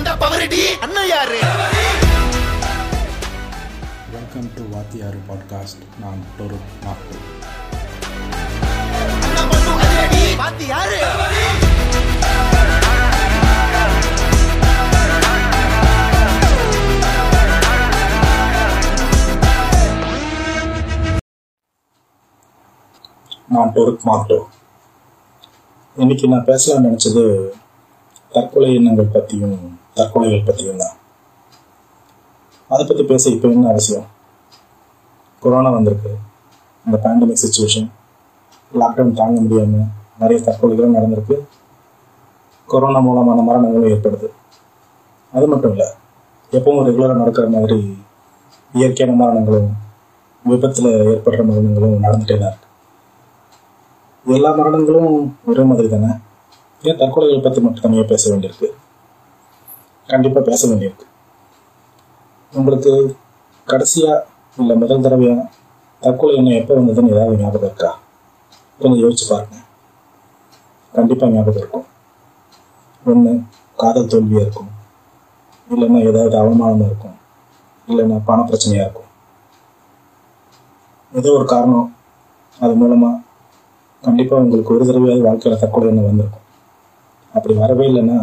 வந்தா பவரடி அண்ணன் யாரு? வெல்கம் டு வாத்தியாரு பாட்காஸ்ட் நான் டொரு மாப்பு. நான் டொருக் மாட்டோ இன்னைக்கு நான் பேசலாம்னு நினச்சது தற்கொலை எண்ணங்கள் பற்றியும் தற்கொலைகள் பற்றியும் தான் அதை பற்றி பேச இப்போ என்ன அவசியம்? கொரோனா வந்திருக்கு. இந்த பேண்டமிக் சுச்சுவேஷன் லாக்டவுன் தாங்க முடியாமல் நிறைய தற்கொலைகளும் நடந்திருக்கு. கொரோனா மூலமான மரணங்களும் ஏற்படுது. அது மட்டும் இல்லை எப்பவும் ரெகுலராக நடக்கிற மாதிரி இயற்கையான மரணங்களும் விபத்தில் ஏற்படுற மரணங்களும் நடந்துகிட்டே தான் இருக்கு. எல்லா மரணங்களும் ஒரே மாதிரி தானே? ஏன் தற்கொலைகளை பற்றி மட்டும் தனியாக பேச வேண்டியிருக்கு? கண்டிப்பாக பேச வேண்டியிருக்கு உங்களுக்கு கடைசியாக இல்லை முதல் தடவையாக தற்கொலை எண்ணம் எப்போ வந்ததுன்னு ஏதாவது ஞாபகம் இருக்கா? கொஞ்சம் யோசிச்சு பாருங்க. கண்டிப்பாக ஞாபகம் இருக்கும். ஒன்று காதல் தோல்வியாக இருக்கும். இல்லைன்னா ஏதாவது அவமானமாக இருக்கும். இல்லைன்னா பண பிரச்சனையாக இருக்கும். ஏதோ ஒரு காரணம் அது மூலமாக கண்டிப்பாக உங்களுக்கு ஒரு தடவையாவது வாழ்க்கையில் தற்கொலை எண்ணம் வந்திருக்கும். அப்படி வரவே இல்லைன்னா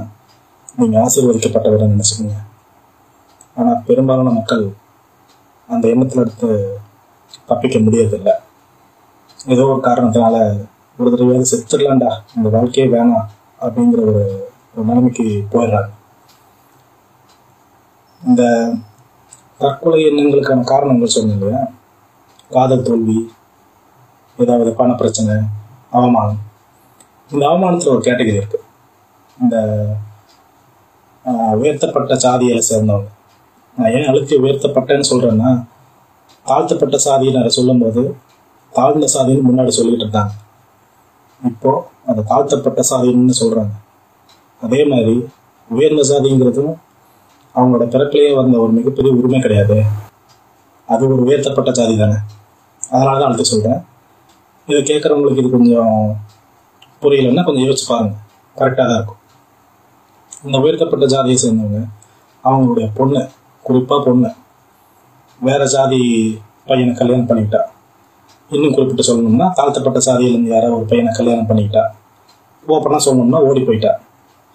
நீங்கள் ஆசீர்வதிக்கப்பட்டவரை நினச்சிக்கோங்க. ஆனால் பெரும்பாலான மக்கள் அந்த எண்ணத்தில் எடுத்து தப்பிக்க முடியறதில்லை. ஏதோ ஒரு காரணத்தினால ஒரு தடவையாவது செத்துடலாம்டா இந்த வாழ்க்கையே வேணாம் அப்படிங்கிற ஒரு ஒரு நிலைமைக்கு போயிடுறாங்க. இந்த தற்கொலை எண்ணங்களுக்கான காரணங்கள் சொன்னீங்க இல்லையா? காதல் தோல்வி ஏதாவது பண பிரச்சனை அவமானம். இந்த அவமானத்தில் ஒரு கேட்டகரி இருக்கு. இந்த உயர்த்தப்பட்ட சாதியை சேர்ந்தவங்க. நான் ஏன் அழுத்தி உயர்த்தப்பட்டேன்னு சொல்றேன்னா தாழ்த்தப்பட்ட சாதியினரை சொல்லும்போது தாழ்ந்த சாதின்னு முன்னாடி சொல்லிட்டு இருந்தாங்க. இப்போ அந்த தாழ்த்தப்பட்ட சாதின்னு சொல்றாங்க. அதே மாதிரி உயர்ந்த சாதிங்கிறதும் அவங்களோட பிறப்பிலேயே வந்த ஒரு மிகப்பெரிய உரிமை கிடையாது. அது ஒரு உயர்த்தப்பட்ட சாதி தானே அதனால தான் அடுத்து சொல்கிறேன் இதை கேட்குறவங்களுக்கு இது கொஞ்சம் புரியலைன்னா கொஞ்சம் யோசிச்சு பாருங்க. கரெக்டாக தான் இருக்கும். இந்த உயர்த்தப்பட்ட ஜாதியை சேர்ந்தவங்க அவங்களுடைய பொண்ணு குறிப்பாக பொண்ணு வேற ஜாதி பையனை கல்யாணம் பண்ணிக்கிட்டா இன்னும் குறிப்பிட்டு சொல்லணும்னா தாழ்த்தப்பட்ட சாதியிலேருந்து யாரோ ஒரு பையனை கல்யாணம் பண்ணிக்கிட்டா ஓப்பனாக சொல்லணும்னா ஓடி போயிட்டா.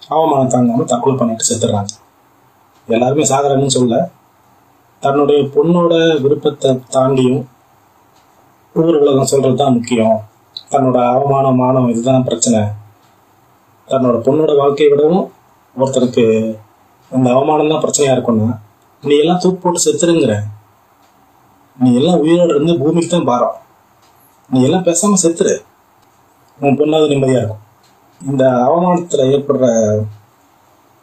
அவமானம் தாங்காமல் தற்கொலை பண்ணிட்டு செத்துடுறாங்க எல்லாருமே சாகரன்னு சொல்ல தன்னுடைய பொண்ணோட விருப்பத்தை தாண்டியும் ஊர் உலகம் சொல்கிறது தான் முக்கியம். தன்னோட அவமானம் மானம் இதுதான் பிரச்சனை. தன்னோட பொண்ணோட வாழ்க்கையை விடவும் ஒருத்தருக்கு இந்த அவமானம் தான் பிரச்சனையா இருக்கும்னா நீ எல்லாம் தூக்கு போட்டு செத்துருங்கிற. நீ எல்லாம் உயிரோடு இருந்து பூமிக்கு தான் பாரம் நீ எல்லாம் பேசாம செத்துரு. உன் பொண்ணாவது நிம்மதியா இருக்கும். இந்த அவமானத்துல ஏற்படுற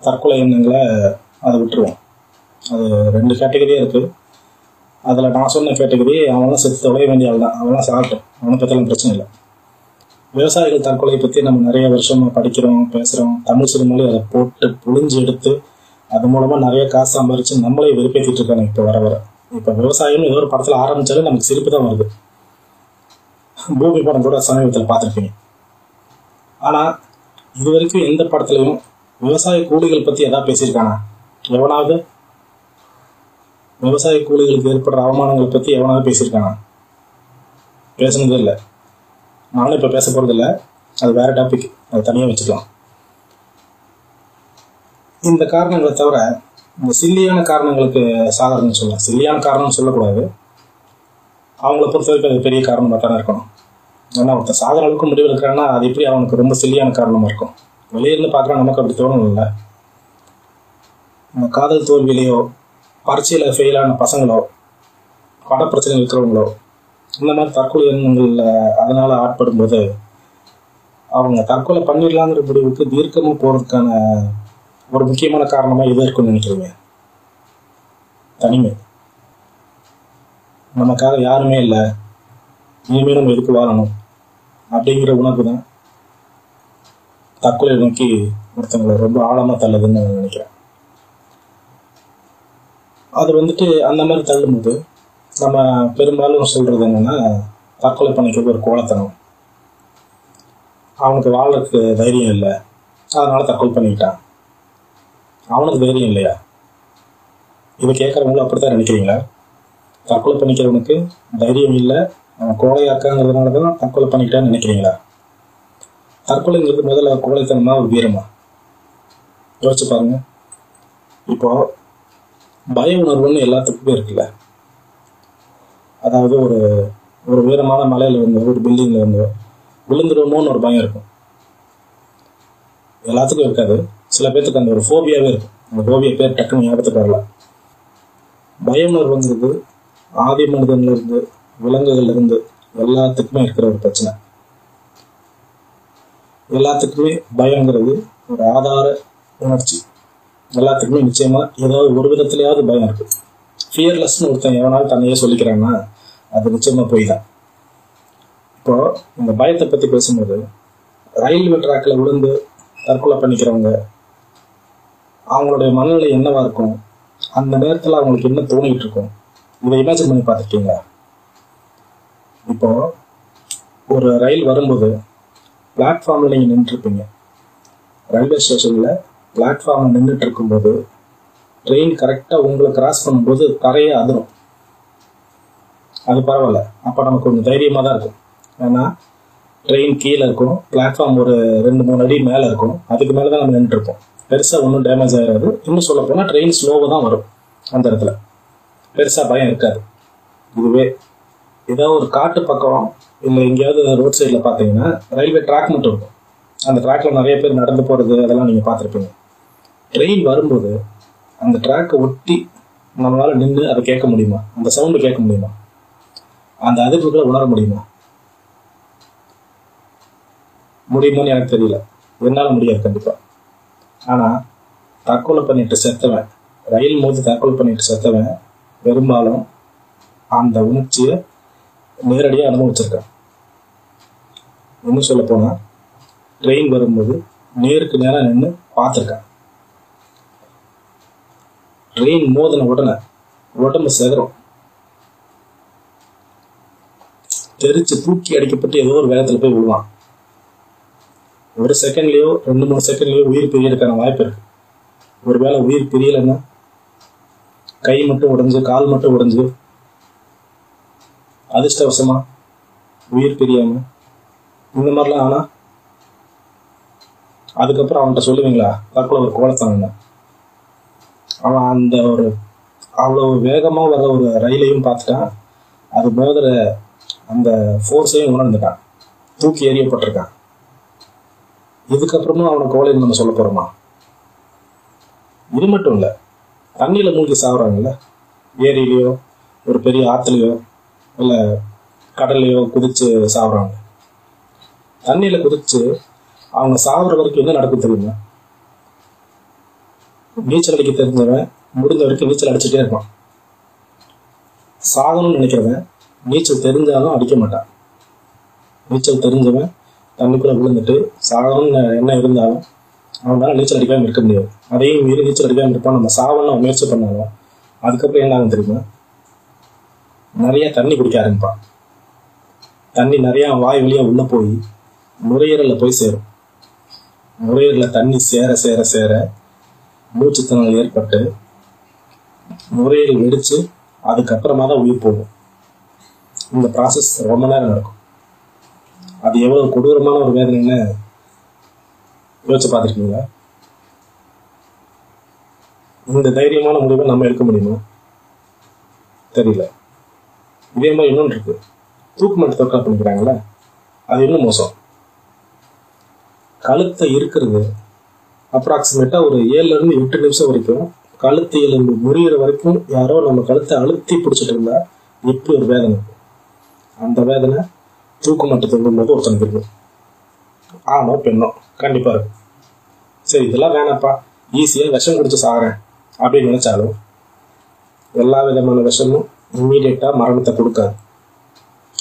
தற்கொலை எண்ணங்களை அதை விட்டுருவோம். அது ரெண்டு கேட்டகரியா இருக்கு. அதில் நான் சொன்ன கேட்டகரி அவன்லாம் செத்து தொலைய வேண்டிய ஆள் தான் அவன்லாம் சாகட்டும். அவனை பற்றிலாம் பிரச்சனை இல்லை. விவசாயிகள் தற்கொலை பற்றி நம்ம நிறைய வருஷம் படிக்கிறோம் பேசுகிறோம் தமிழ் சிறுமொழி அதை போட்டு புழிஞ்சு எடுத்து அது மூலமாக நிறைய காசு சம்பாரிச்சு நம்மளே வெறுப்பேற்றிட்டு இருக்காங்க இப்போ வர வர. இப்போ விவசாயம் ஏதோ ஒரு படத்தில் ஆரம்பிச்சாலும் நமக்கு சிரிப்பு தான் வருது. பூமி படம் கூட சமீபத்தில் பார்த்துருப்பீங்க. ஆனால் இது வரைக்கும் எந்த படத்துலையும் விவசாய கூலிகள் பற்றி எதாவது பேசியிருக்கானா? எவனாவது? விவசாய கூலிகளுக்கு ஏற்படுற அவமானங்களை பற்றி எவனாவது பேசியிருக்கானா? பேசுனதே இல்லை. நானும் இப்போ பேச போகிறதில்ல அது வேறு டாபிக் அது தனியாக வச்சுக்கலாம். இந்த காரணங்களை தவிர இந்த சில்லியான காரணங்களுக்கு சாதாரணம் சொல்லலாம் சில்லியான காரணம் சொல்லக்கூடாது. அவங்கள பொறுத்த வரைக்கும் அது பெரிய காரணமாக தானே இருக்கணும். ஏன்னா ஒருத்தர் சாதாரண அளவுக்கு முடிவு இருக்கிறான்னா அது எப்படி அவனுக்கு ரொம்ப சில்லியான காரணமாக இருக்கும்? வெளியிருந்து பார்க்குறா நமக்கு அப்படி தோணும் இல்லை காதல் தோல்வியிலையோ பரீட்சையில் ஃபெயிலான பசங்களோ பட பிரச்சனை இருக்கிறவங்களோ இந்த மாதிரி தற்கொலை எண்ணங்களில் அதனால ஆட்படும் போது அவங்க தற்கொலை பண்ணிடலாங்கிற முடிவுக்கு தீர்க்கமாக போகிறதுக்கான ஒரு முக்கியமான காரணமாக எது இருக்கும்னு நினைக்கிறீங்க. தனிமை. நமக்காக யாருமே இல்லை. இனிமே நம்ம எதுக்கு வாழணும்? அப்படிங்கிற உணர்வு தான் தற்கொலை நோக்கி ஒருத்தங்களை ரொம்ப ஆழமாக தள்ளுதுன்னு நான் நினைக்கிறேன். அது வந்துட்டு அந்த மாதிரி தள்ளும்போது நம்ம பெரும்பாலும் சொல்கிறது என்னென்னா தற்கொலை பண்ணிக்கிறது ஒரு கோலத்தனம். அவனுக்கு வாழ்றதுக்கு தைரியம் இல்லை. அதனால் தற்கொலை பண்ணிக்கிட்டான். அவனுக்கு தைரியம் இல்லையா? இதை கேட்குறவங்களும் அப்படித்தான் நினைக்கிறீங்களா? தற்கொலை பண்ணிக்கிறவனுக்கு தைரியம் இல்லை அவன் கோழையாக்காங்கிறதுனால தான் தற்கொலை பண்ணிக்கிட்டான்னு நினைக்கிறீங்களா? தற்கொலைங்கிறது முதல்ல கோழைத்தனமா ஒரு வீரமா? யோசிச்சு பாருங்க. இப்போ பய உணர்வுன்னு எல்லாத்துக்குமே இருக்குல்ல. அதாவது ஒரு ஒரு உயரமான மலையில் இருந்து ஒரு பில்டிங்கில் இருந்து விழுந்துருவோமோன்னு ஒரு பயம் இருக்கும். எல்லாத்துக்கும் இருக்காது. சில பேர்த்துக்கு அந்த ஒரு ஃபோபியாவே இருக்கும். அந்த ஃபோபியா பேர் டக்குன்னு ஞாபகத்துக்கு வரல. பயம்னு உணர்வுங்கிறது ஆதி மனிதன்ல இருந்து விலங்குகள்ல இருந்து எல்லாத்துக்குமே இருக்கிற ஒரு பிரச்சனை. எல்லாத்துக்குமே பயங்கிறது ஒரு ஆதார உணர்ச்சி. எல்லாத்துக்குமே நிச்சயமா ஏதாவது ஒரு விதத்திலேயாவது பயம் இருக்கு. ஃபியர்லெஸ்னு ஒருத்தன் எவனாலும் தன்னையே சொல்லிக்கிறான்னா அது நிச்சயமா போய் தான் இப்போ இந்த பயத்தை பத்தி பேசும்போது ரயில்வே ட்ராக்ல விழுந்து தற்கொலை பண்ணிக்கிறவங்க அவங்களுடைய மனநிலை என்னவா இருக்கும்? அந்த நேரத்துல அவங்களுக்கு என்ன தோணிட்டு இருக்கும்? இதை இமேஜின் பண்ணி பார்த்துருக்கீங்களா? இப்போ ஒரு ரயில் வரும்போது பிளாட்ஃபார்ம்ல நீங்க நின்றுருப்பீங்க. ரயில்வே ஸ்டேஷன்ல பிளாட்ஃபார்ம்ல நின்றுட்டு இருக்கும்போது ட்ரெயின் கரெக்டாக உங்களை கிராஸ் பண்ணும்போது தரையே அதிரும். அது பரவாயில்ல. அப்போ நமக்கு கொஞ்சம் தைரியமாக தான் இருக்கும். ஏன்னா ட்ரெயின் கீழே இருக்கும். பிளாட்ஃபார்ம் ஒரு ரெண்டு மூணு அடி மேலே இருக்கும். அதுக்கு மேலே தான் நம்ம நின்றுருப்போம். பெருசாக ஒன்றும் டேமேஜ் ஆயிடாது இன்னும் சொல்ல ட்ரெயின் ஸ்லோவாக தான் வரும் அந்த இடத்துல. பெருசாக பயம் இருக்காது. இதுவே ஏதாவது ஒரு காட்டு பக்கம் இல்லை எங்கேயாவது ரோட் சைடில் பார்த்தீங்கன்னா ரயில்வே ட்ராக் மட்டும் இருக்கும். அந்த ட்ராக்ல நிறைய பேர் நடந்து போகிறது அதெல்லாம் நீங்கள் பார்த்துருப்பீங்க. ட்ரெயின் வரும்போது அந்த ட்ராக்கை ஒட்டி நம்மளால நின்று அதை கேட்க முடியுமா? அந்த சவுண்டு கேட்க முடியுமா? அந்த அதிர்வுகளை உணர முடியுமா? முடியுமோன்னு எனக்கு தெரியல. என்னால் முடியாது கண்டிப்பா. ஆனா தற்கொலை பண்ணிட்டு செத்தவன் ரயில் மோதி தற்கொலை பண்ணிட்டு செத்தவன் பெரும்பாலும் அந்த உணர்ச்சியை நேரடியாக அனுபவிச்சிருக்கான். இன்னும் சொல்ல போனா ட்ரெயின் வரும்போது நேருக்கு நேரம் நின்று பார்த்துருக்கான். ட்ரெயின் மோதின உடனே உடம்பு செதறும் தெரிச்சு தூக்கி அடிக்கப்பட்டு ஏதோ ஒரு வேகத்துல போய் விழுவான். ஒரு செகண்ட்லயோ ரெண்டு மூணு செகண்ட்லயோ உயிர் பிரியறதுக்கான வாய்ப்பு இருக்கு. ஒருவேளை உயிர் பிரியலைன்னா கை மட்டும் உடஞ்சு கால் மட்டும் உடஞ்சு அதிர்ஷ்டவசமா உயிர் பிரியாம இந்த மாதிரிலாம் ஆனா அதுக்கப்புறம் அவன்கிட்ட சொல்லுவீங்களா? தற்கொலை ஒரு கோலத்தனம் அவன் அந்த ஒரு அவ்வளவு வேகமா வர ஒரு ரயிலையும் பார்த்துட்டான். அது மோதுற அந்த ஃபோர்ஸையும் உணர்ந்துட்டான். தூக்கி எறியப்பட்டிருக்கான். இதுக்கப்புறமும் அவனை கோலைன்னு நம்ம சொல்ல போறோமா? இது மட்டும் இல்லை தண்ணியில மூழ்கி சாகுறாங்கல்ல ஏரியிலையோ ஒரு பெரிய ஆற்றுலையோ இல்லை கடல்லையோ குதிச்சு சாகுறாங்க தண்ணியில குதிச்சு அவங்க சாகுற வரைக்கும் என்ன நடக்கும் தெரியுமா? நீச்சல் அடிக்க தெரிஞ்சவன் முடிஞ்ச வரைக்கும் நீச்சல் அடிச்சுட்டே இருப்பான். சாகணும்னு நினைக்கிறவன் நீச்சல் தெரிஞ்சாலும் அடிக்க மாட்டான். நீச்சல் தெரிஞ்சவன் தண்ணிக்குள்ள விழுந்துட்டு சாகணும்னு என்ன இருந்தாலும் அவனால நீச்சல் அடிக்காமல் இருக்க முடியாது. அதையும் மீறி நீச்சல் அடிக்காமல் இருப்பான். நம்ம சாவணும் அவன் முயற்சி பண்ணாலும் அதுக்கப்புறம் என்ன ஆகும் தெரியுமா? நிறைய தண்ணி குடிக்க ஆரம்பிப்பான். தண்ணி நிறையா வாய் வழியா உள்ள போய் நுரையீரலில் போய் சேரும். நுரையீரலில் தண்ணி சேர சேர சேர மூச்சுத்தனம் ஏற்பட்டு நுரையீரல் வெடிச்சு அதுக்கப்புறமா தான் உயிர் போகும். இந்த ப்ராசஸ் ரொம்ப நேரம் நடக்கும். அது எவ்வளவு கொடூரமான ஒரு வேதனைன்னு யோசிச்சு பார்த்துருக்கீங்களா? இந்த தைரியமான முடிவை நம்ம எடுக்க முடியுமா? தெரியல. இதே மாதிரி இன்னொன்று இருக்கு. தூக்கு மட்டும் தற்கொலை பண்ணிக்கிறாங்களே அது இன்னும் மோசம். கழுத்தை இருக்கிறது அப்ராக்சிமேட்டாக ஒரு ஏழுல இருந்து எட்டு நிமிஷம் வரைக்கும் கழுத்து எலும்பு முறிகிற வரைக்கும் யாரோ நம்ம கழுத்தை அழுத்தி பிடிச்சிட்டு இருந்தா எப்படி ஒரு வேதனை. அந்த வேதனை தூக்கு மட்டும் தொங்கும் போது ஒருத்தனுக்கு இருக்கும் ஆணோ பெண்ணோ கண்டிப்பா இருக்கும் சரி இதெல்லாம் வேணாப்பா. ஈஸியா விஷம் குடிச்சு சாகிறேன். அப்படின்னு நினைச்சாலும் எல்லா விதமான விஷமும் இம்மீடியட்டாக மரணத்தை கொடுக்காது.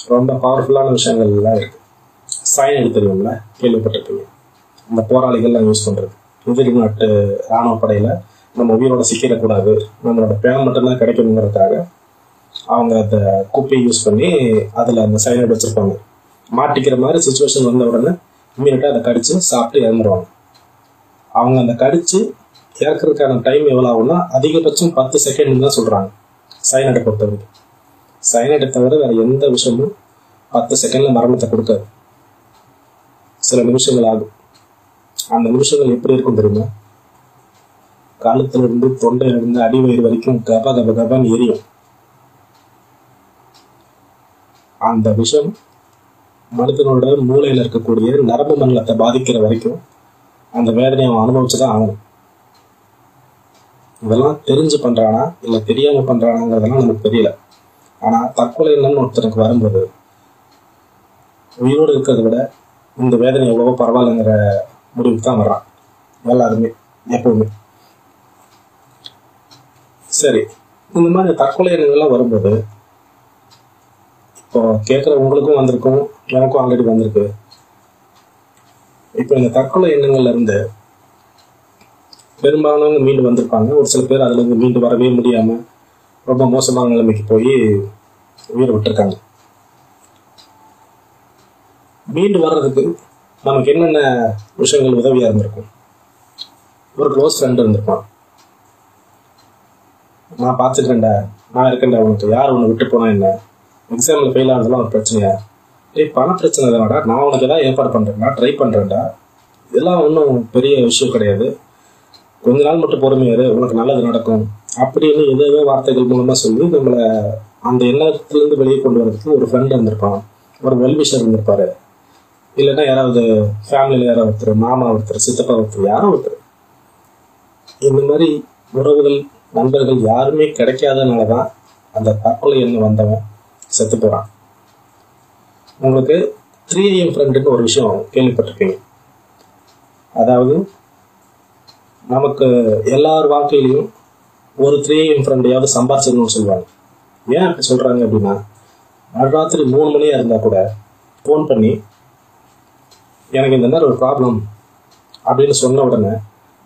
ரொம்ப பவர்ஃபுல்லான விஷயங்கள் எல்லாம் இருக்கு. சைன் எடுத்துருவோம்ல கேள்விப்பட்டிருப்பீங்க. அந்த போராளிகள்லாம் யூஸ் பண்றது. எதிரி நாட்டு ராணுவ படையில நம்ம உயிரோட சிக்கிடக்கூடாது நம்மளோட பேன் மட்டும்தான் கிடைக்கணுங்கிறதுக்காக அவங்க அந்த குப்பையை யூஸ் பண்ணி அதுல அந்த சைனடு வச்சிருப்பாங்க. மாட்டிக்கிற மாதிரி சுச்சுவேஷன் வந்த உடனே இம்மீடியட்டா அதை கடிச்சு சாப்பிட்டு இறந்துருவாங்க. அவங்க அந்த கடிச்சு இறக்குறதுக்கான டைம் எவ்வளோ ஆகும்னா அதிகபட்சம் பத்து செகண்ட் தான் சொல்கிறாங்க சைனடை பொறுத்தவரைக்கும் சைனடை தவிர வேற எந்த விஷயமும் பத்து செகண்ட்ல மரணத்தை கொடுக்காது. சில நிமிஷங்கள் ஆகும். அந்த நிமிஷங்கள் எப்படி இருக்கும் தெரியுமா? காலத்திலிருந்து இருந்து தொண்டையில அடிவயிறு வரைக்கும் கப கப கபன்னு எரியும். அந்த விஷம் மனிதனோட மூளையில இருக்கக்கூடிய நரம்பு மண்டலத்தை பாதிக்கிற வரைக்கும் அந்த வேதனையை அவன் அனுபவிச்சுதான் ஆகணும். இதெல்லாம் தெரிஞ்சு பண்றானா இல்ல தெரியாம பண்றானாங்கிறதெல்லாம் நமக்கு தெரியல. ஆனா தற்கொலை இல்லைன்னு ஒருத்தனுக்கு வரும்போது உயிரோடு இருக்கிறத விட இந்த வேதனை எவ்வளவோ பரவாயில்லைங்கிற முடிவுக்கு தான் வர்றான். எல்லாருமே எப்பவுமே. சரி இந்த மாதிரி தற்கொலை எண்ணங்கள்லாம் வரும்போது இப்போ கேட்குற உங்களுக்கும் வந்திருக்கும் எனக்கும் ஆல்ரெடி வந்திருக்கு. இப்போ இந்த தற்கொலை எண்ணங்கள்ல இருந்து பெரும்பாலானவங்க மீண்டு வந்திருப்பாங்க. ஒரு சில பேர் அதுல இருந்து மீண்டு வரவே முடியாம ரொம்ப மோசமான நிலைமைக்கு போய் உயிரை விட்டுருக்காங்க. மீண்டு வர்றதுக்கு நமக்கு என்னென்ன விஷயங்கள் உதவியாக இருந்திருக்கும்? ஒரு க்ளோஸ் ஃப்ரெண்ட் இருந்திருப்பான். நான் பார்த்துக்கிறேன்டா நான் இருக்கேன்டா உனக்கு. யார் உன்னை விட்டு போனால் என்ன? எக்ஸாமில் ஃபெயில் ஆகுதுலாம் ஒரு பிரச்சனையா? ஏய் பண பிரச்சனை தானடா. நான் உனக்கு எதாவது ஏற்பாடு பண்ணுறேன்டா ட்ரை பண்ணுறேன்டா இதெல்லாம் ஒன்றும் பெரிய விஷயம் கிடையாது. கொஞ்ச நாள் மட்டும் பொறுமையாரு உனக்கு நல்லது நடக்கும். அப்படின்னு எதோ வார்த்தைகள் மூலமாக சொல்லி நம்மளை அந்த எண்ணத்துலேருந்து வெளியே கொண்டு வரதுக்கு ஒரு ஃப்ரெண்ட் இருந்திருப்பான். ஒரு வெல்விஷர் இருந்திருப்பாரு. இல்லைன்னா யாராவது ஃபேமிலியில் யாராவது ஒருத்தர் மாமா ஒருத்தர் சித்தப்பா ஒருத்தர் யாரோ ஒருத்தர். இந்த மாதிரி உறவுகள் நண்பர்கள் யாருமே கிடைக்காதனால தான் அந்த தற்கொலை எண்ணம் வந்தவன் செத்து போகிறான் உங்களுக்கு த்ரீ எம் ஃப்ரெண்டுன்னு ஒரு விஷயம் கேள்விப்பட்டிருக்கீங்க அதாவது நமக்கு எல்லார் வாழ்க்கையிலையும் ஒரு த்ரீ எம் ஃப்ரெண்டையாவது சம்பாரிச்சிடணும்னு சொல்லுவாங்க. ஏன் அப்படி சொல்கிறாங்க அப்படின்னா நடுராத்திரி மூணு மணியாக இருந்தால் கூட ஃபோன் பண்ணி எனக்கு இந்த மாதிரி ஒரு ப்ராப்ளம் அப்படின்னு சொன்ன உடனே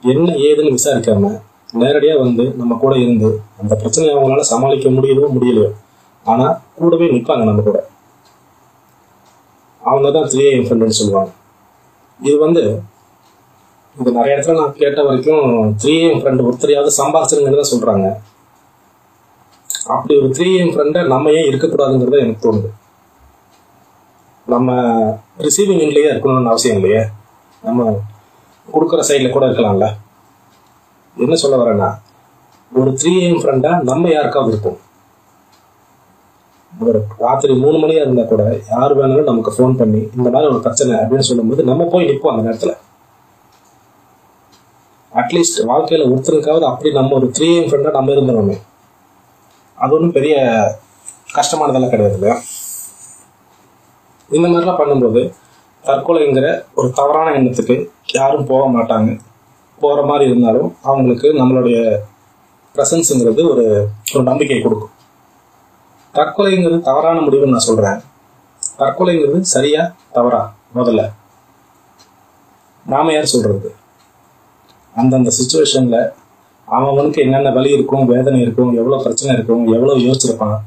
என்ன ஏதுன்னு விசாரிக்காம நேரடியாக வந்து நம்ம கூட இருந்து அந்த பிரச்சனையை அவங்களால சமாளிக்க முடியுதோ முடியலையோ ஆனால் கூடவே நிற்பாங்க நம்ம கூட. அவங்க தான் த்ரீ எம் ஃப்ரெண்டுன்னு சொல்லுவாங்க. இது வந்து இது நிறைய இடத்துல நான் கேட்ட வரைக்கும் த்ரீ என் ஃப்ரெண்டு ஒருத்தரையாவது சம்பாதிச்சிருங்கன்னு தான் சொல்கிறாங்க அப்படி ஒரு த்ரீ எம் ஃப்ரெண்டை நம்ம ஏன் இருக்கக்கூடாதுங்கிறது எனக்கு தோணுது. நம்ம ரிசீவிங் எண்ட்லேயே இருக்கணும்னு அவசியம் இல்லையே. நம்ம கொடுக்குற சைடில் கூட இருக்கலாம்ல. என்ன சொல்ல வரேன்னா ஒரு த்ரீ ஏஎம் ஃப்ரெண்டாக நம்ம யாருக்காவது இருக்கும் ஒரு ராத்திரி மூணு மணியாக இருந்தால் கூட யார் வேணாலும் நமக்கு ஃபோன் பண்ணி இந்த மாதிரி ஒரு பிரச்சனை அப்படின்னு சொல்லும்போது நம்ம போய் நிற்போம் அந்த நேரத்தில். அட்லீஸ்ட் வாழ்க்கையில் ஒருத்தருக்காவது அப்படி நம்ம ஒரு த்ரீ ஏஎம் ஃப்ரெண்டாக நம்ம இருந்தோமே அது ஒன்றும் பெரிய கஷ்டமானதெல்லாம் கிடையாது இல்லையா? இந்த மாதிரிலாம் பண்ணும்போது தற்கொலைங்கிற ஒரு தவறான எண்ணத்துக்கு யாரும் போக மாட்டாங்க. போகிற மாதிரி இருந்தாலும் அவங்களுக்கு நம்மளுடைய ப்ரெசன்ஸுங்கிறது ஒரு ஒரு நம்பிக்கை கொடுக்கும். தற்கொலைங்கிறது தவறான முடிவுன்னு நான் சொல்கிறேன் தற்கொலைங்கிறது சரியா தவறா? முதல்ல. நாம யார் சொல்றது? அந்தந்த சுச்சுவேஷனில் அவனுக்கு என்னென்ன வலி இருக்கும் வேதனை இருக்கும் எவ்வளோ பிரச்சனை இருக்கும் எவ்வளோ யோசிச்சிருப்பான்.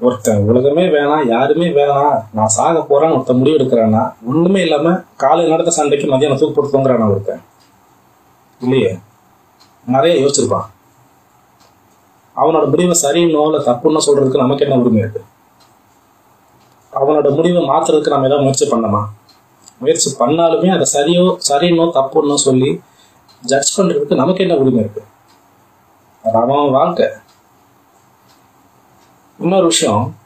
ஒருத்தன் உலகமே வேணாம் யாருமே வேணாம். நான் சாக போறேன்னு ஒருத்தன் முடிவு எடுக்கிறான்னா ஒண்ணுமே இல்லாம காலை நடந்த சண்டைக்கு மதியானம் தூக்கு போட்டு தூங்குறானா ஒருத்தன். இல்லையே? நிறைய யோசிச்சிருப்பான். அவனோட முடிவை சரின்னோ இல்லை தப்புன்னு சொல்றதுக்கு நமக்கு என்ன உரிமை இருக்கு? அவனோட முடிவை மாத்துறதுக்கு நம்ம ஏதாவது முயற்சி பண்ணமா முயற்சி பண்ணாலுமே அதை சரியோ சரின்னோ தப்புன்னோ சொல்லி ஜட்ஜ் பண்றதுக்கு நமக்கு என்ன உரிமை இருக்கு? அது அவன் வாழ்க்கை. இன்னொரு விஷயம்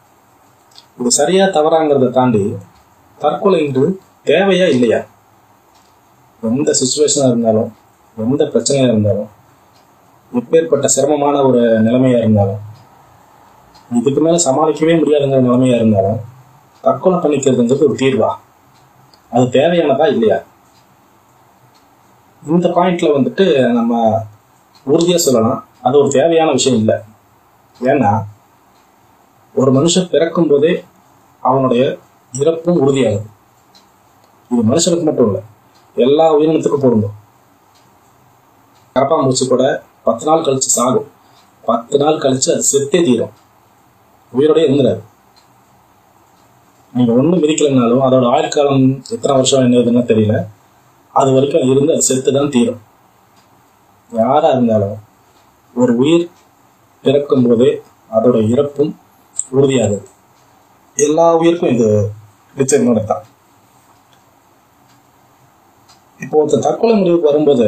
இது சரியா தவறாங்கிறத தாண்டி தற்கொலைன்றது தேவையா இல்லையா? எந்த சுச்சுவேஷனாக இருந்தாலும் எந்த பிரச்சனையாக இருந்தாலும் எப்பேற்பட்ட சிரமமான ஒரு நிலைமையாக இருந்தாலும் இதுக்கு மேலே சமாளிக்கவே முடியாதுங்கிற நிலைமையாக இருந்தாலும் தற்கொலை பண்ணிக்கிறதுங்கிறது ஒரு தீர்வா? அது தேவையானதா இல்லையா? இந்த பாயிண்ட்ல வந்துட்டு நம்ம உறுதியாக சொல்லலாம். அது ஒரு தேவையான விஷயம் இல்லை. ஏன்னா ஒரு மனுஷன் பிறக்கும் போதே அவனுடைய இறப்பும் உறுதியாகுது இது மனுஷனுக்கு மட்டும் இல்லை எல்லா உயிரினத்துக்கும் பொருந்தும். கரப்பாம்பூச்சி கூட பத்து நாள் கழிச்சு சாகும். பத்து நாள் கழிச்சு அது செத்தே தீரும். உயிரோடய இருந்துடாது. நீங்க ஒண்ணும் மிதிக்கலைனாலும் அதோட ஆயுட்காலம் எத்தனை வருஷம் என்னதுன்னு தெரியல. அது வரைக்கும் இருந்து அது செத்து தான் தீரும். யாரா இருந்தாலும் ஒரு உயிர் பிறக்கும் போதே அதோட இறப்பும் உறுதியாகுது. எல்லா உயிருக்கும் இது நிச்சயமோட தான் இப்போ ஒருத்தன் தற்கொலை முடிவுக்கு வரும்போது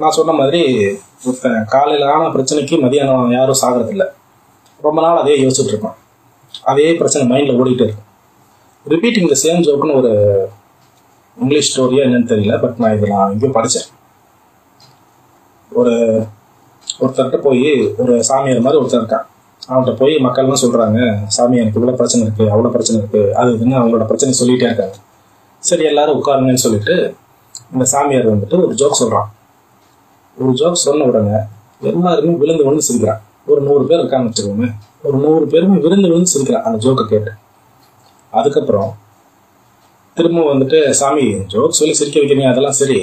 நான் சொன்ன மாதிரி ஒருத்தன் காலையில் ஆன பிரச்சனைக்கு மதியானம் யாரும் சாகிறதில்ல. ரொம்ப நாள் அதே யோசிச்சுட்டு இருப்பான். அதே பிரச்சனை மைண்டில் ஓடிக்கிட்டு இருக்கும். ரிப்பீட்டிங் த சேம் ஜோக்குன்னு ஒரு இங்கிலீஷ் ஸ்டோரியா என்னன்னு தெரியல பட் நான் இதை நான் எங்கேயும் படித்தேன் ஒரு ஒருத்தர்கிட்ட போய் ஒரு சாமியார் மாதிரி ஒருத்தர் இருக்கான். அவன்கிட்ட போய் மக்கள்லாம் சொல்றாங்க சாமி எனக்கு இவ்வளோ பிரச்சனை இருக்கு அவ்வளோ பிரச்சனை இருக்கு. அது இதுன்னு அவங்களோட பிரச்சனை சொல்லிட்டே இருக்காங்க. சரி எல்லாரும் உட்காருங்கன்னு சொல்லிட்டு இந்த சாமியார் வந்துட்டு ஒரு ஜோக் சொல்றான். ஒரு ஜோக் சொன்ன உடனே எல்லாருமே விழுந்து விழுந்து சிரிக்கிறான். ஒரு நூறு பேர் இருக்கான்னு வச்சுக்கோங்க ஒரு நூறு பேருமே விழுந்து விழுந்து சிரிக்கிறான் அந்த ஜோக்கை கேட்டு. அதுக்கப்புறம் திரும்ப வந்துட்டு சாமி ஜோக் சொல்லி சிரிக்க வைக்கிறீங்க அதெல்லாம் சரி.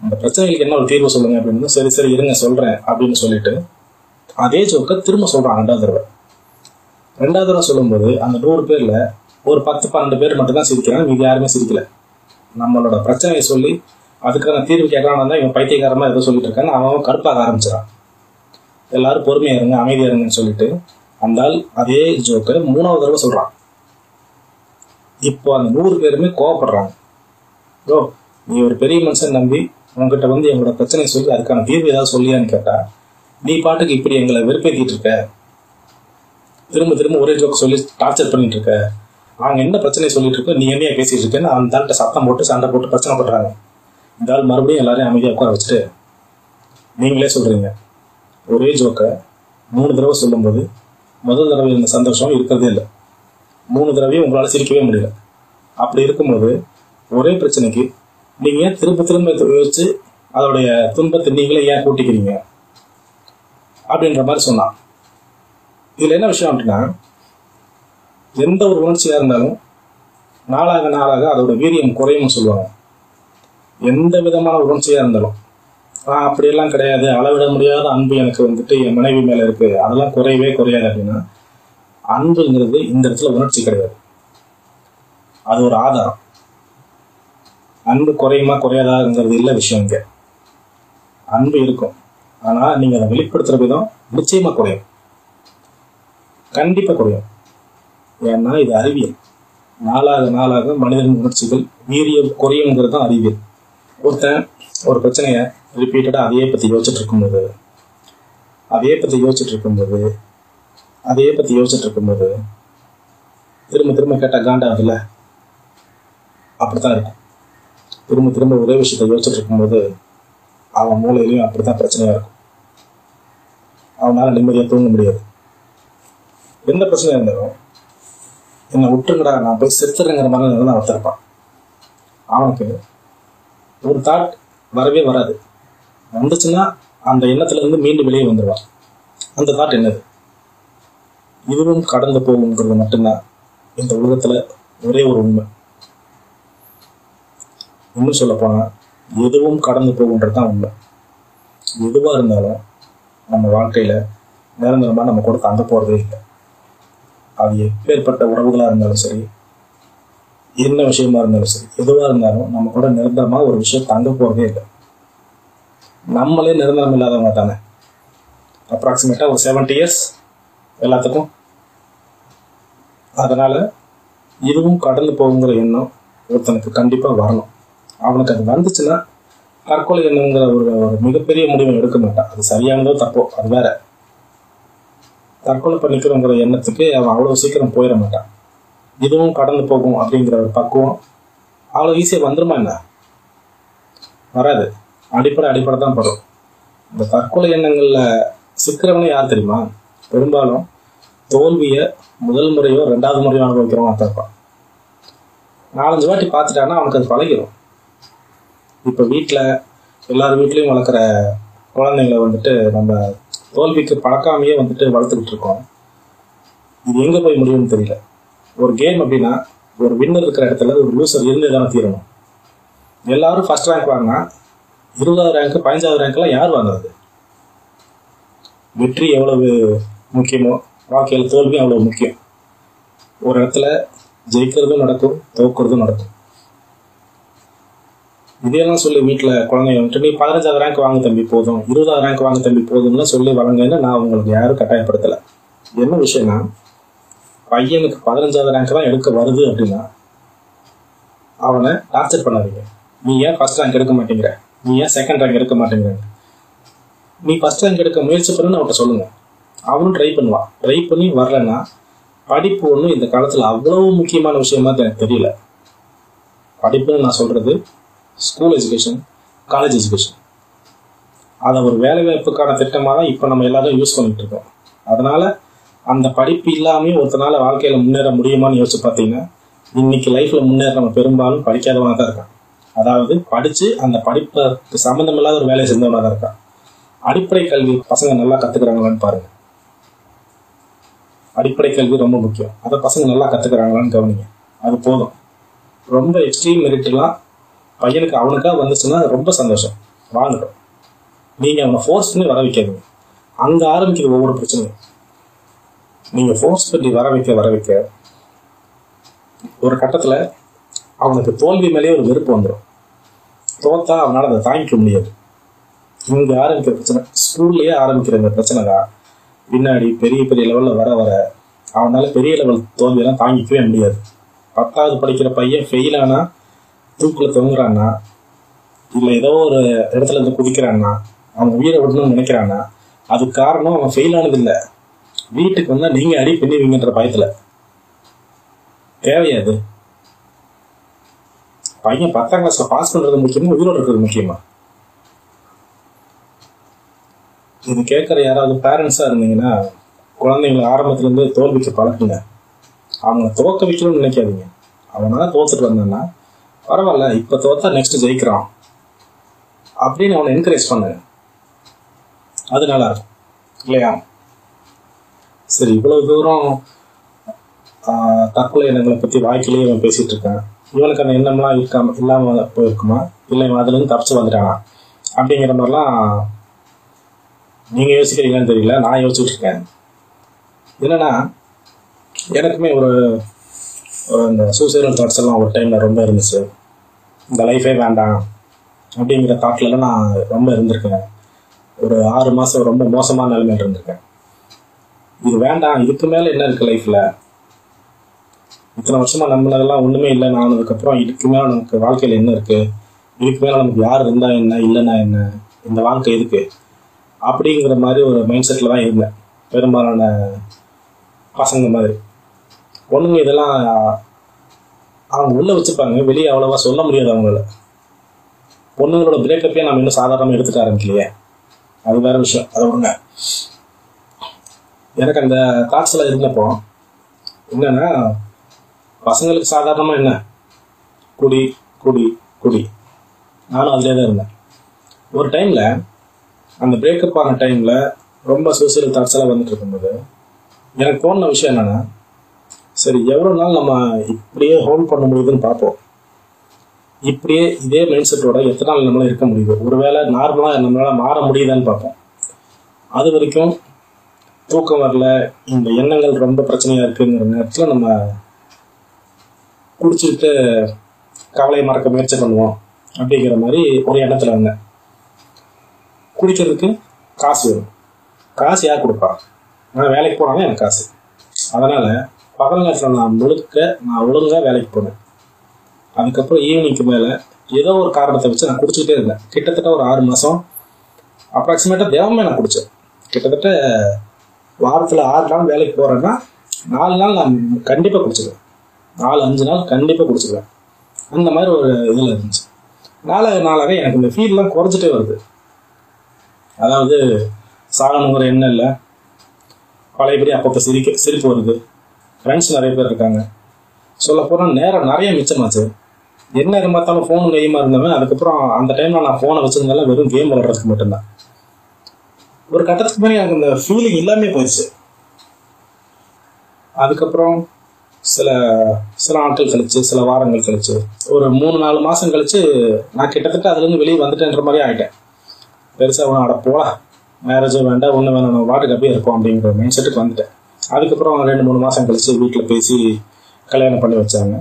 அந்த பிரச்சனைகளுக்கு என்ன ஒரு தீர்வு சொல்லுங்க அப்படின்னு சரி சரி இருங்க சொல்றேன் அப்படின்னு சொல்லிட்டு அதே ஜோக்கை திரும்ப சொல்றான் ரெண்டாவது தடவை. ரெண்டாவது தடவை சொல்லும்போது அந்த நூறு பேர்ல ஒரு பத்து பன்னெண்டு பேர் மட்டும்தான் சிரிக்கிறாங்க. மீதி யாருமே சிரிக்கல. நம்மளோட பிரச்சனையை சொல்லி அதுக்கான தீர்வு கேட்கலாம் தான் இவன் பைத்தியகாரமா எதோ சொல்லிட்டு இருக்கான்னு அவன் அவன் கடுப்பாக ஆரம்பிச்சிடான் எல்லாரும் பொறுமையா இருங்க அமைதியா இருங்கன்னு சொல்லிட்டு அந்த ஆள் அதே ஜோக்கை மூணாவது தடவை சொல்றான். இப்போ அந்த நூறு பேருமே கோவப்படுறாங்க. ஓ நீ ஒரு பெரிய மனுஷன் நம்பி உங்ககிட்ட வந்து எங்களோட பிரச்சனையை சொல்லி அதுக்கான தீர்வு ஏதாவது சொல்லியான்னு கேட்டா நீ பாட்டுக்கு இப்படி எங்களை வெறுப்பேத்திட்டு இருக்க? திரும்ப திரும்ப ஒரே ஜோக் சொல்லி டார்ச்சர் பண்ணிட்டு இருக்க? அவங்க என்ன பிரச்சனை சொல்லிட்டு இருக்கோ நீ என்னையா பேசிட்டு இருக்கேன்னு அந்த ஆள்கிட்ட சத்தம் போட்டு சண்டை போட்டு பிரச்சனை பண்றாங்க. இதால் மறுபடியும் எல்லாரையும் அமைதியா உட்கார வச்சுட்டு நீங்களே சொல்றீங்க. ஒரே ஜோக்கை மூணு தடவை சொல்லும்போது முதல் தடவை இருந்த சந்தோஷம் இருக்கிறதே இல்லை. மூணு தடவையும் உங்களால சிரிக்கவே முடியல. அப்படி இருக்கும்போது ஒரே பிரச்சனைக்கு நீங்க ஏன் திரும்ப திரும்ப யோசிச்சு அதோடைய துன்பத்தை நீங்களே ஏன் கூட்டிக்கிறீங்க? அப்படின்ற மாதிரி சொன்னான். இதுல என்ன விஷயம் அப்படின்னா எந்த ஒரு உணர்ச்சியா இருந்தாலும் நாளாக நாளாக அதோட வீரியம் குறையும் சொல்லுவாங்க. எந்த விதமான உணர்ச்சியா இருந்தாலும். ஆஹ் அப்படியெல்லாம் கிடையாது. அளவிட முடியாத அன்பு எனக்கு வந்துட்டு என் மனைவி மேல இருக்கு. அதெல்லாம் குறையவே குறையாது அப்படின்னா அன்புங்கிறது இந்த இடத்துல உணர்ச்சி கிடையாது. அது ஒரு ஆதாரம். அன்பு குறையுமா குறையாதாங்கிறது இல்லை விஷயம் இங்க. அன்பு இருக்கும். ஆனா நீங்க அதை வெளிப்படுத்துற விதம் நிச்சயமா குறையும். கண்டிப்பா குறையும். ஏன்னா இது அறிவியல். நாளாக நாளாக மனிதனின் உணர்ச்சிகள் வீரியம் குறையுங்கிறது தான் அறிவியல். ஒருத்தன் ஒரு பிரச்சனையை ரிப்பீட்டடா அதையே பத்தி யோசிச்சுட்டு இருக்கும்போது அதையே பத்தி யோசிச்சுட்டு இருக்கும்போது அதையே பத்தி யோசிச்சுட்டு இருக்கும்போது திரும்ப திரும்ப கேட்டா காண்டாகுதுல்ல அப்படித்தான் இருக்கும். திரும்ப திரும்ப ஒரே விஷயத்த யோசிச்சுட்டு இருக்கும்போது அவன் மூளையிலையும் அப்படித்தான் பிரச்சனையா இருக்கும். அவனால நிம்மதியா தூங்க முடியாது. எந்த பிரச்சனையா இருந்தாலும் என்னை விட்டுங்கடா நான் போய் செத்துறேங்கிற மாதிரி நான் அவன் இருப்பான் அவனுக்கு ஒரு தாட் வரவே வராது. வந்துச்சுன்னா அந்த எண்ணத்துல இருந்து மீண்டும் வெளியே வந்துடுவான் அந்த தாட் என்னது? இதுவும் கடந்து போகுங்கிறது மட்டும்தான் இந்த உலகத்துல ஒரே ஒரு உண்மை. இன்னும் சொல்ல போனா எதுவும் கடந்து போகுன்றது தான் உண்மை. எதுவாக இருந்தாலும் நம்ம வாழ்க்கையில் நிரந்தரமாக நம்ம கூட தங்க போகிறதே இல்லை. அது எப்பேற்பட்ட உறவுகளாக இருந்தாலும் சரி என்ன விஷயமா இருந்தாலும் சரி எதுவாக இருந்தாலும் நம்ம கூட நிரந்தரமாக ஒரு விஷயம் தங்க போகிறதே இல்லை. நம்மளே நிரந்தரம் இல்லாதவங்க தானே. அப்ராக்சிமேட்டாக ஒரு செவன்டி இயர்ஸ் எல்லாத்துக்கும். அதனால இதுவும் கடந்து போகுங்கிற எண்ணம் ஒருத்தனுக்கு கண்டிப்பாக வரணும். அவனுக்கு அது வந்துச்சுன்னா தற்கொலை எண்ணங்கிற ஒரு ஒரு மிகப்பெரிய முடிவை எடுக்க மாட்டான். அது சரியானதோ தப்போ அது வேற. தற்கொலை பண்ணிக்கிறோங்கிற எண்ணத்துக்கு அவன் அவ்வளவு சீக்கிரம் போயிட மாட்டான். இதுவும் கடந்து போகும் அப்படிங்கிற ஒரு பக்குவம். அவ்வளோ ஈஸியாக வந்துருமா என்ன? வராது. அடிப்படை அடிப்படை தான் படும். இந்த தற்கொலை எண்ணங்கள்ல சிக்கிறவனே யார் தெரியுமா? பெரும்பாலும் தோல்வியை முதல் முறையோ ரெண்டாவது முறையோ அனுபவிக்கிறவன் தான் இருப்பான். நாலஞ்சு வாட்டி பார்த்துட்டான்னா அவனுக்கு அது பழகிடும் இப்போ வீட்டில் எல்லார் வீட்லேயும் வளர்க்குற குழந்தைங்களை வந்துட்டு நம்ம தோல்விக்கு பழக்காமையே வந்துட்டு வளர்த்துக்கிட்டு இருக்கோம். இது எங்கே போய் முடியும்னு தெரியல. ஒரு கேம் அப்படின்னா ஒரு வின்னர் இருக்கிற இடத்துல ஒரு லூசர் இருந்தே தானே தீரணும். எல்லாரும் ஃபர்ஸ்ட் ரேங்க் வாங்கினா இருபதாவது ரேங்க் பதினஞ்சாவது ரேங்க்லாம் யார் வாங்குறது? வெற்றி எவ்வளவு முக்கியமோ வாழ்க்கையில் தோல்வியும் அவ்வளவு முக்கியம். ஒரு இடத்துல ஜெயிக்கிறதும் நடக்கும் தோக்குறதும் நடக்கும். இதையெல்லாம் சொல்லி வீட்டில் குழந்தைங்க வந்துட்டு நீ பதினஞ்சாவது ரேங்க் வாங்க தம்பி போதும். இருபதாவது ரேங்க் வாங்க தம்பி போதும்னு சொல்லி வழங்கன்னு நான் உங்களுக்கு யாரும் கட்டாயப்படுத்தலை. என்ன விஷயம்னா பையனுக்கு பதினஞ்சாவது ரேங்க் தான் எடுக்க வருது அப்படின்னா அவனை டார்ச்சர் பண்ணாதீங்க. நீ ஏன் ஃபர்ஸ்ட் ரேங்க் எடுக்க மாட்டேங்கிற? நீ ஏன் செகண்ட் ரேங்க் எடுக்க மாட்டேங்கிற? நீ ஃபர்ஸ்ட் ரேங்க் எடுக்க முயற்சி பண்ணுன்னு அவன்கிட்ட சொல்லுங்க. அவனும் ட்ரை பண்ணுவான் ட்ரை பண்ணி வரலன்னா படிப்பு ஒன்றும் இந்த காலத்தில் அவ்வளவு முக்கியமான விஷயமா எனக்கு தெரியல. படிப்புன்னு நான் சொல்றது ஸ்கூல் எஜுகேஷன் காலேஜ் எஜுகேஷன் அதை ஒரு வேலை வாய்ப்புக்கான திட்டமாக தான் இப்போ நம்ம எல்லாரும் யூஸ் பண்ணிட்டு இருக்கோம். அதனால் அந்த படிப்பு இல்லாமல் ஒருத்தனால வாழ்க்கையில் முன்னேற முடியுமான்னு யோசிச்சு பார்த்தீங்கன்னா இன்னைக்கு லைஃப்ல முன்னேறவன் பெரும்பாலும் படிக்காதவனாக தான் இருக்கான். அதாவது படித்து அந்த படிப்புக்கு சம்மந்தம் இல்லாத ஒரு வேலையை செஞ்சவனாக தான் இருக்கான். அடிப்படை கல்வி பசங்க நல்லா கற்றுக்குறாங்களான்னு பாருங்க. அடிப்படை கல்வி ரொம்ப முக்கியம். அதை பசங்க நல்லா கற்றுக்குறாங்களான்னு கவனிங்க. அது போதும். ரொம்ப எக்ஸ்ட்ரீம் மெரிட்லாம் பையனுக்கு அவனுக்காக வந்துச்சுன்னா ரொம்ப சந்தோஷம். வாங்கட்டும். நீங்க அவனை ஃபோர்ஸ் பண்ணி வர வைக்காதீங்க. அங்க ஆரம்பிக்கிற ஒவ்வொரு பிரச்சனையும். நீங்க ஃபோர்ஸ் பண்ணி வர வைக்க வர வைக்க ஒரு கட்டத்துல அவனுக்கு தோல்வி மேலேயே ஒரு வெறுப்பு வந்துடும் தோத்தா அவனால அதை தாங்கிக்க முடியாது. இங்க ஆரம்பிக்கிற பிரச்சனை ஸ்கூல்லயே ஆரம்பிக்கிற இந்த பிரச்சனை தான். பின்னாடி பெரிய பெரிய லெவல்ல வர வர அவனால பெரிய லெவல் தோல்வியெல்லாம் தாங்கிக்கவே முடியாது. பத்தாவது படிக்கிற பையன் ஃபெயில் ஆனா தூக்குல தொங்குறான்னா இல்ல ஏதோ ஒரு இடத்துல இருந்து குதிக்கிறான்னா அவன் உயிரை விடணும்னு நினைக்கிறான்னா அதுக்கு காரணம் அவன் ஃபெயில் ஆனது இல்ல. வீட்டுக்கு வந்தா நீங்க அடி பின்னுவீங்கன்ற பயத்துல. தேவையாது பையன் பத்தாம் கிளாஸ்ல பாஸ் பண்றது முக்கியமா உயிரோடு இருக்கிறது முக்கியமா? இது கேட்குற யாராவது பேரண்ட்ஸா இருந்தீங்கன்னா குழந்தைங்களை ஆரம்பத்துல இருந்து தோல்விக்கு பழக்குங்க. அவங்க துவக்க வைக்கணும்னு நினைக்காதீங்க. அவனால தோத்துட்டு வந்தான்னா பரவாயில்ல இப்போ தோத்தா நெக்ஸ்ட் ஜெயிக்கிறான். அப்படின்னு அவனை என்கரேஜ் பண்ணுங்க அது நல்லா இருக்கும் இல்லையா? சரி இவ்வளவு தூரம் தற்கொலை எண்ணங்களை பத்தி வாய்க்கிலேயே இவன் பேசிட்டு இருக்கான். இவனுக்கு அந்த எண்ணம்லாம் இருக்காம இல்லாம போயிருக்குமா? இல்லை இவன் அதுலேருந்து தப்பிச்சு வந்துட்டானா? அப்படிங்கிற மாதிரிலாம் நீங்க யோசிக்கிறீங்கன்னு தெரியல. நான் யோசிச்சுட்டு இருக்கேன். என்னன்னா எனக்குமே ஒரு இந்த சூசைடல் தாட்ஸ் எல்லாம் ஒரு டைம்ல ரொம்ப இருந்துச்சு. இந்த லைஃபே வேண்டாம். அப்படிங்கிற தாட்லலாம் நான் ரொம்ப இருந்திருக்கேன். ஒரு ஆறு மாதம் ரொம்ப மோசமான நிலைமையில் இருந்திருக்கேன். இது வேண்டாம் இதுக்கு மேலே என்ன இருக்குது லைஃப்பில் இத்தனை வருஷமாக நம்மளதெல்லாம் ஒன்றுமே இல்லை. நான் அதுக்கப்புறம் இதுக்கு மேலே நமக்கு வாழ்க்கையில் என்ன இருக்குது இதுக்கு மேலே நமக்கு யார் இருந்தால் என்ன இல்லைன்னா என்ன? இந்த வாழ்க்கை எதுக்கு? அப்படிங்கிற மாதிரி ஒரு மைண்ட் செட்டில் தான் இருந்தேன். பெரும்பாலான பசங்க மாதிரி. பொண்ணுங்க இதெல்லாம் அவங்க உள்ள வச்சுப்பாங்க வெளியே அவ்வளவா சொல்ல முடியாது அவங்கள. பொண்ணுங்களோட பிரேக்கப்பே நம்ம இன்னும் சாதாரணமாக எடுத்துக்க ஆரம்பிக்கலையே. அது வேற விஷயம். அது ஒண்ணுங்க எனக்கு அந்த தாட்ஸ் எல்லாம் இருந்தப்போ என்னன்னா பசங்களுக்கு சாதாரணமா என்ன? குடி குடி குடி. நானும் அதிலே தான் இருந்தேன். ஒரு டைம்ல அந்த பிரேக்கப் ஆன டைம்ல ரொம்ப சூசைடல் தாட்ஸ் எல்லாம் வந்துட்டு இருக்கும்போது எனக்கு தோணுன விஷயம் என்னன்னா சரி எவ்வளோ நாள் நம்ம இப்படியே ஹோல்ட் பண்ண முடியுதுன்னு பார்ப்போம். இப்படியே இதே மைண்ட் செட்டோட எத்தனை நாள் நம்மளால் இருக்க முடியுது? ஒருவேளை நார்மலாக நம்மளால் மாற முடியுதான்னு பார்ப்போம். அது வரைக்கும் தூக்கம் வரல இந்த எண்ணங்கள் ரொம்ப பிரச்சனையாக இருக்குங்கிற நேரத்தில் நம்ம குடிச்சுக்கிட்டு கவலையை மறக்க முயற்சி பண்ணுவோம் அப்படிங்கிற மாதிரி ஒரு எண்ணத்தில் வந்தேன் குடிக்கிறதுக்கு காசு வரும் காசு யார் கொடுப்பா? நான் வேலைக்கு போனாலும் எனக்கு காசு. அதனால் பகல் நேரத்தில் நான் முழுக்க நான் ஒழுங்காக வேலைக்கு போனேன். அதுக்கப்புறம் ஈவினிங்க்கு மேலே ஏதோ ஒரு காரணத்தை வச்சு நான் குடிச்சுக்கிட்டே இருந்தேன். கிட்டத்தட்ட ஒரு ஆறு மாதம் அப்ராக்சிமேட்டாக தினமே நான் குடித்தேன் கிட்டத்தட்ட வாரத்தில் ஆறு நாள் வேலைக்கு போகிறேன்னா நாலு நாள் நான் கண்டிப்பாக குடிச்சிடுவேன் நாலு அஞ்சு நாள் கண்டிப்பாக குடிச்சிடுவேன் அந்த மாதிரி ஒரு இதில் இருந்துச்சு. நாளாக நாளாக எனக்கு இந்த ஃபீல்லாம் குறைஞ்சிட்டே வருது. அதாவது சாகணுங்கிற எண்ணம் இல்லை? பழையபடி அப்பப்போ சிரிக்க சிரிப்பு வருது. ஃப்ரெண்ட்ஸ் நிறைய பேர் இருக்காங்க. சொல்ல போனால் நேரம் நிறைய மிச்சமாச்சு. என்ன இது பார்த்தாலும் ஃபோன் கையுமா இருந்தவன் அதுக்கப்புறம் அந்த டைமில் நான் ஃபோனை வச்சிருந்தாலும் வெறும் கேம் விளையாடுறதுக்கு மட்டும்தான். ஒரு கட்டத்துக்கு மேலே எனக்கு இந்த ஃபீலிங் இல்லாமே போயிடுச்சு. அதுக்கப்புறம் சில சில நாட்கள் கழிச்சு சில வாரங்கள் கழிச்சு ஒரு மூணு நாலு மாதம் கழிச்சு நான் கிட்டத்தட்ட அதுலேருந்து வெளியே வந்துட்டேன்ற மாதிரி ஆகிட்டேன் பெருசாக ஒன்று அட போலாம் மேரேஜும் வேண்டாம் ஒன்று வேணும் நம்ம வாட்டுக்கு அப்படியே இருப்போம் அப்படிங்கிற மைண்ட் செட்டுக்கு வந்துட்டேன். அதுக்கப்புறம் ரெண்டு மூணு மாசம் கழிச்சு வீட்டில் பேசி கல்யாணம் பண்ணி வச்சாங்க.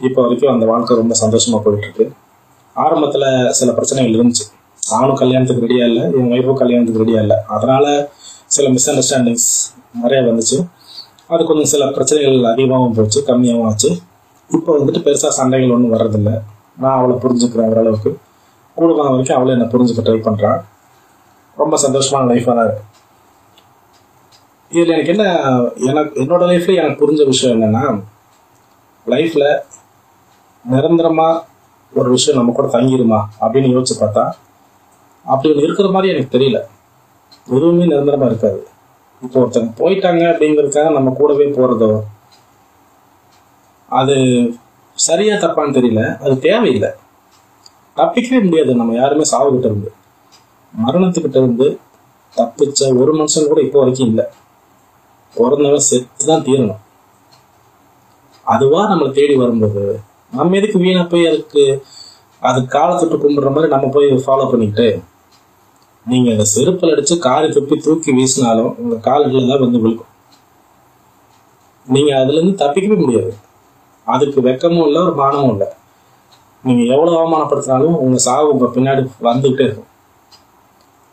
இப்போ வரைக்கும் அந்த வாழ்க்கை ரொம்ப சந்தோஷமா போயிட்டு இருக்கு ஆரம்பத்துல சில பிரச்சனைகள் இருந்துச்சு. நானும் கல்யாணத்துக்கு ரெடியா இல்லை என் ஒய்ஃபும் கல்யாணத்துக்கு ரெடியா இல்லை. அதனால சில மிஸ் அண்டர்ஸ்டாண்டிங்ஸ் நிறைய வந்துச்சு. அது கொஞ்சம் சில பிரச்சனைகள் அதிகமாகவும் போச்சு கம்மியாகவும் ஆச்சு. இப்போ வந்துட்டு பெருசா சண்டைகள் ஒன்றும் வர்றதில்லை. நான் அவளை புரிஞ்சுக்கிறேன் ஓரளவுக்கு. கூட வரைக்கும் அவளை என்ன புரிஞ்சுக்க ட்ரை பண்றான் ரொம்ப சந்தோஷமான லைஃபாக தான் இருக்கு. இதில் எனக்கு என்ன எனக்கு என்னோட லைஃப்ல எனக்கு புரிஞ்ச விஷயம் என்னன்னா லைஃப்ல நிரந்தரமா ஒரு விஷயம் நம்ம கூட தங்கிடுமா அப்படின்னு யோசிச்சு பார்த்தா அப்படி ஒன்று இருக்கிற மாதிரி எனக்கு தெரியல. எதுவுமே நிரந்தரமா இருக்காது. இப்போ ஒருத்தங்க போயிட்டாங்க அப்படிங்கிறதுக்காக நம்ம கூடவே போறதோ அது சரியா தப்பான்னு தெரியல. அது தேவையில்லை. தப்பிக்கவே முடியாது. நம்ம யாருமே சாவுகிட்ட இருந்து. மரணத்துக்கிட்ட இருந்து தப்பிச்ச ஒரு மனுஷன் கூட இப்போ வரைக்கும் இல்லை. பிறந்தவன் செத்து தான் தீரணும். அதுவா நம்மளை தேடி வரும்போது நம்ம எதுக்கு வீணா போய் அதுக்கு அது காலத்துட்டு கும்பிடுற மாதிரி நம்ம போய் ஃபாலோ பண்ணிக்கிட்டு நீங்க அந்த செருப்பில் அடிச்சு காரை துப்பி தூக்கி வீசினாலும் உங்க கால்களில் தான் வந்து விழுக்கும் நீங்க அதுல இருந்து தப்பிக்கவே முடியாது. அதுக்கு வெக்கமும் இல்லை ஒரு மானமும் இல்லை. நீங்க எவ்வளவு அவமானப்படுத்தினாலும் உங்க சாவு உங்க பின்னாடி வந்துகிட்டே இருக்கும்.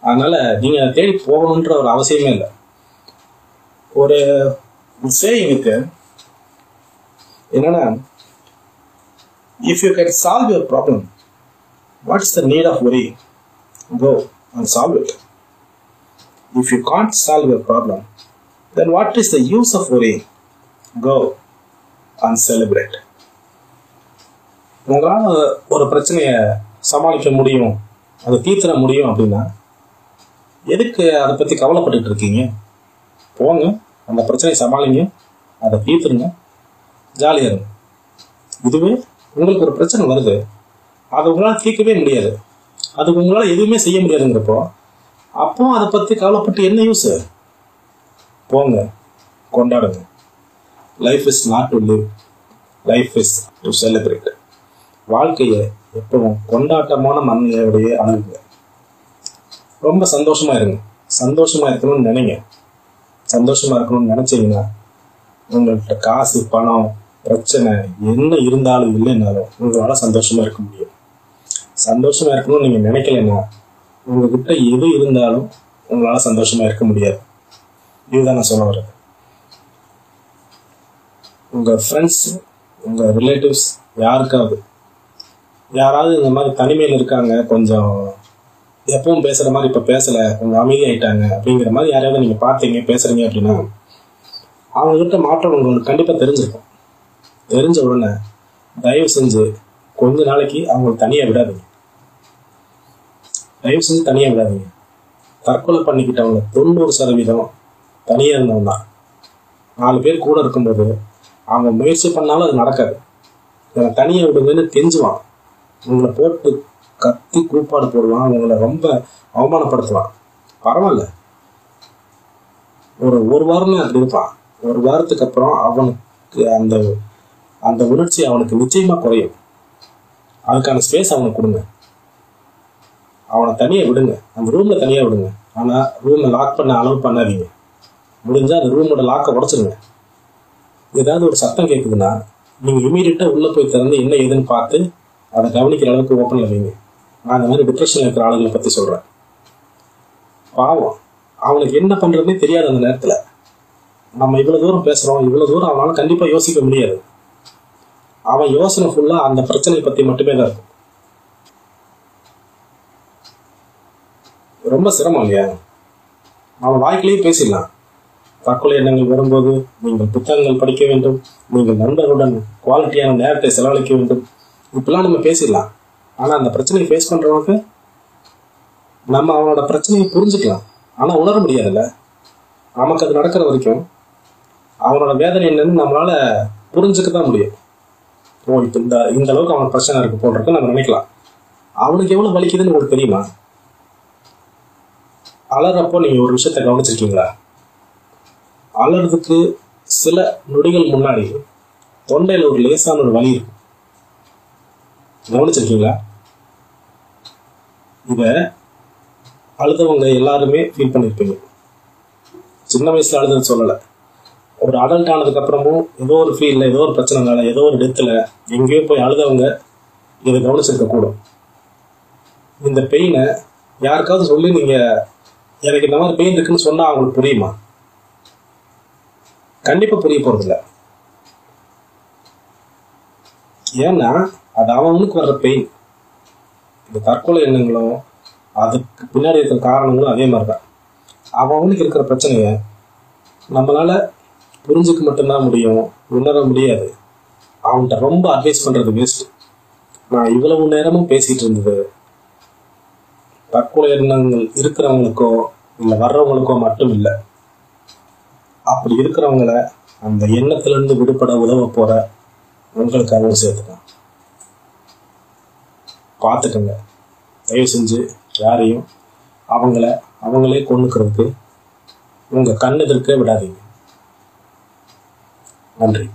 அதனால நீங்க அதை தேடி போகணுன்ற ஒரு அவசியமே இல்லை. ஒரு சேயிங் இருக்கு. என்னன்னா if you can solve your problem what is the need of worry go and solve it if you can't solve your problem then what is the use of worry go and celebrate உங்களால் ஒரு பிரச்சனையை சமாளிக்க முடியும் அதை தீர்த்திட முடியும் அப்படின்னா எதுக்கு அதை பற்றி கவலைப்பட்டுட்டு இருக்கீங்க? போங்க. அந்த பிரச்சனையை சமாளிங்க அதை தீர்த்துருங்க. ஜாலியாக இருங்க இதுவே உங்களுக்கு ஒரு பிரச்சனை வருது அதை உங்களால் தீர்க்கவே முடியாது. அதுக்கு உங்களால் எதுவுமே செய்ய முடியாதுங்கிறப்போ அப்போ அதை பற்றி கவலைப்பட்டு என்ன யூஸு போங்க கொண்டாடுங்க. Life is not to live life is to celebrate வாழ்க்கையை எப்பவும் கொண்டாட்டமான மனநிலையோடைய அணுகுங்க. ரொம்ப சந்தோஷமா இருங்க. சந்தோஷமா இருக்கணும்னு நினைங்க. சந்தோஷமா இருக்கணும்னு நினைச்சீங்கன்னா உங்கள்கிட்ட காசு பணம் பிரச்சனை என்ன இருந்தாலும் இல்லைன்னாலும் உங்களால சந்தோஷமா இருக்க முடியும். சந்தோஷமா இருக்கணும்னு நீங்க நினைக்கலன்னா உங்ககிட்ட எது இருந்தாலும் உங்களால சந்தோஷமா இருக்க முடியாது. இதுதான் நான் சொல்ல வர்றது. உங்க ஃப்ரெண்ட்ஸ் உங்க ரிலேட்டிவ்ஸ் யாருக்காவது யாராவது இந்த மாதிரி தனிமையில் இருக்காங்க கொஞ்சம் எப்பவும் பேசுற மாதிரி இப்ப பேசல. கொஞ்சம் அமைதியாயிட்டாங்க. அப்படிங்கிற மாதிரி யாரையாவது நீங்க பார்த்தீங்க பேசுறீங்க அப்படின்னா அவங்க கிட்ட மாற்றம் உங்களுக்கு கண்டிப்பா தெரிஞ்சிருக்கும். தெரிஞ்ச உடனே தயவு செஞ்சு கொஞ்ச நாளைக்கு அவங்களை தனியா விடாதீங்க. தயவு செஞ்சு தனியா விடாதீங்க. தற்கொலை பண்ணிக்கிட்டவங்க தொண்ணூறு சதவீதம் தனியா இருந்தவங்க தான். நாலு பேர் கூட இருக்கும்போது அவங்க முயற்சி பண்ணாலும் அது நடக்காது. தனியா விடுங்கன்னு தெரிஞ்சுவான். உங்களை போட்டு கத்தி கூப்பாடு போடுவான் அவங்களை ரொம்ப அவமானப்படுத்துவான். பரவாயில்ல. ஒரு ஒரு வாரமே அப்படி இருப்பான். ஒரு வாரத்துக்கு அப்புறம் அவனுக்கு அந்த அந்த உணர்ச்சி அவனுக்கு நிச்சயமா குறையும். அதுக்கான ஸ்பேஸ் அவனுக்கு கொடுங்க. அவனை தனியா விடுங்க. அந்த ரூம்ல தனியா விடுங்க. ஆனா ரூமை லாக் பண்ண அளவு பண்ணாதீங்க. முடிஞ்சா அந்த ரூமோட லாக்கை உடச்சிருங்க. ஏதாவது ஒரு சத்தம் கேட்குதுன்னா நீங்க இமீடியட்டா உள்ள போய் திறந்து என்ன ஏதுன்னு பார்த்து அதை கவனிக்கிற அளவுக்கு ஓப்பன்ல வைங்க. நான் இந்த மாதிரி டிப்ரெஷன் இருக்கிற ஆளுங்களை பத்தி சொல்றேன். பாவம். அவனுக்கு என்ன பண்றதுனே தெரியாது அந்த நேரத்துல. நம்ம இவ்வளவு தூரம் பேசுறோம் இவ்வளவு தூரம் அவனால கண்டிப்பா யோசிக்க முடியாது. அவன் யோசனை ஃபுல்லா அந்த பிரச்சனையை பத்தி மட்டுமே தான் இருக்கும். ரொம்ப சிரமம் இல்லையா? அவன் வாய்க்கிலேயே பேசிடலாம். தற்கொலை எண்ணங்கள் வரும்போது நீங்கள் புத்தகங்கள் படிக்க வேண்டும். நீங்கள் நண்பர்களுடன் குவாலிட்டியான நேரத்தை செலவழிக்க வேண்டும். இப்பெல்லாம் நம்ம பேசிடலாம். ஆனால் அந்த பிரச்சனையை ஃபேஸ் பண்றவனுக்கு நம்ம அவனோட பிரச்சனையை புரிஞ்சுக்கலாம். ஆனால் உணர முடியாதுல்ல. நமக்கு அது நடக்கிற வரைக்கும் அவனோட வேதனை என்னன்னு நம்மளால புரிஞ்சுக்க தான் முடியும். ஓ இப்போ இந்த இந்த அளவுக்கு அவன் பிரச்சனை இருக்கு போன்றதுக்கு நம்ம நினைக்கலாம். அவனுக்கு எவ்வளோ வலிக்குதுன்னு உங்களுக்கு தெரியுமா? அலறப்போ நீங்கள் ஒரு விஷயத்த கவனிச்சிருக்கீங்களா? அலறதுக்கு சில நொடிகள் முன்னாடி தொண்டையில் ஒரு லேசான ஒரு வலி இருக்கும். கவனிச்சிருக்கீங்களா? இதை அழுதவங்க எல்லாருமே ஃபீல் பண்ணியிருப்பீங்க சின்ன வயசுல அழுதுன்னு சொல்லலை. ஒரு அடல்ட் ஆனதுக்கு அப்புறமும் ஏதோ ஒரு ஃபீல்ல ஏதோ ஒரு பிரச்சனைனால ஏதோ ஒரு டெத்துல எங்கேயோ போய் அழுதவங்க இதை கவனிச்சிருக்க கூடும். இந்த பெயினை யாருக்காவது சொல்லி நீங்க எனக்கு இந்த மாதிரி பெயின் இருக்குன்னு சொன்னா அவங்களுக்கு புரியுமா? கண்டிப்பா புரிய போறதில்ல. ஏன்னா அது அவனுக்கு வர்ற பெயின் இந்த தற்கொலை எண்ணங்களும் அதுக்கு பின்னாடி இருக்கிற காரணங்களும் அதே மாதிரி தான் அவனுக்கு இருக்கிற பிரச்சனையை நம்மளால புரிஞ்சுக்க மட்டும்தான் முடியும் உணர முடியாது. அவன்கிட்ட ரொம்ப அட்வைஸ் பண்றது வேஸ்ட் நான் இவ்வளவு நேரமும் பேசிட்டு இருந்தது. தற்கொலை எண்ணங்கள் இருக்கிறவங்களுக்கோ இல்லை வர்றவங்களுக்கோ மட்டும் இல்லை. அப்படி இருக்கிறவங்கள அந்த எண்ணத்திலிருந்து விடுபட உதவ போற உங்களுக்காகவும் சேர்த்துக்கலாம் பார்த்துக்கங்க. தயவு செஞ்சு யாரையும் அவங்கள அவங்களே கொண்டுக்கிறதுக்கு கண்ணு கண்ணெதிர்க்க விடாதீங்க. நன்றி.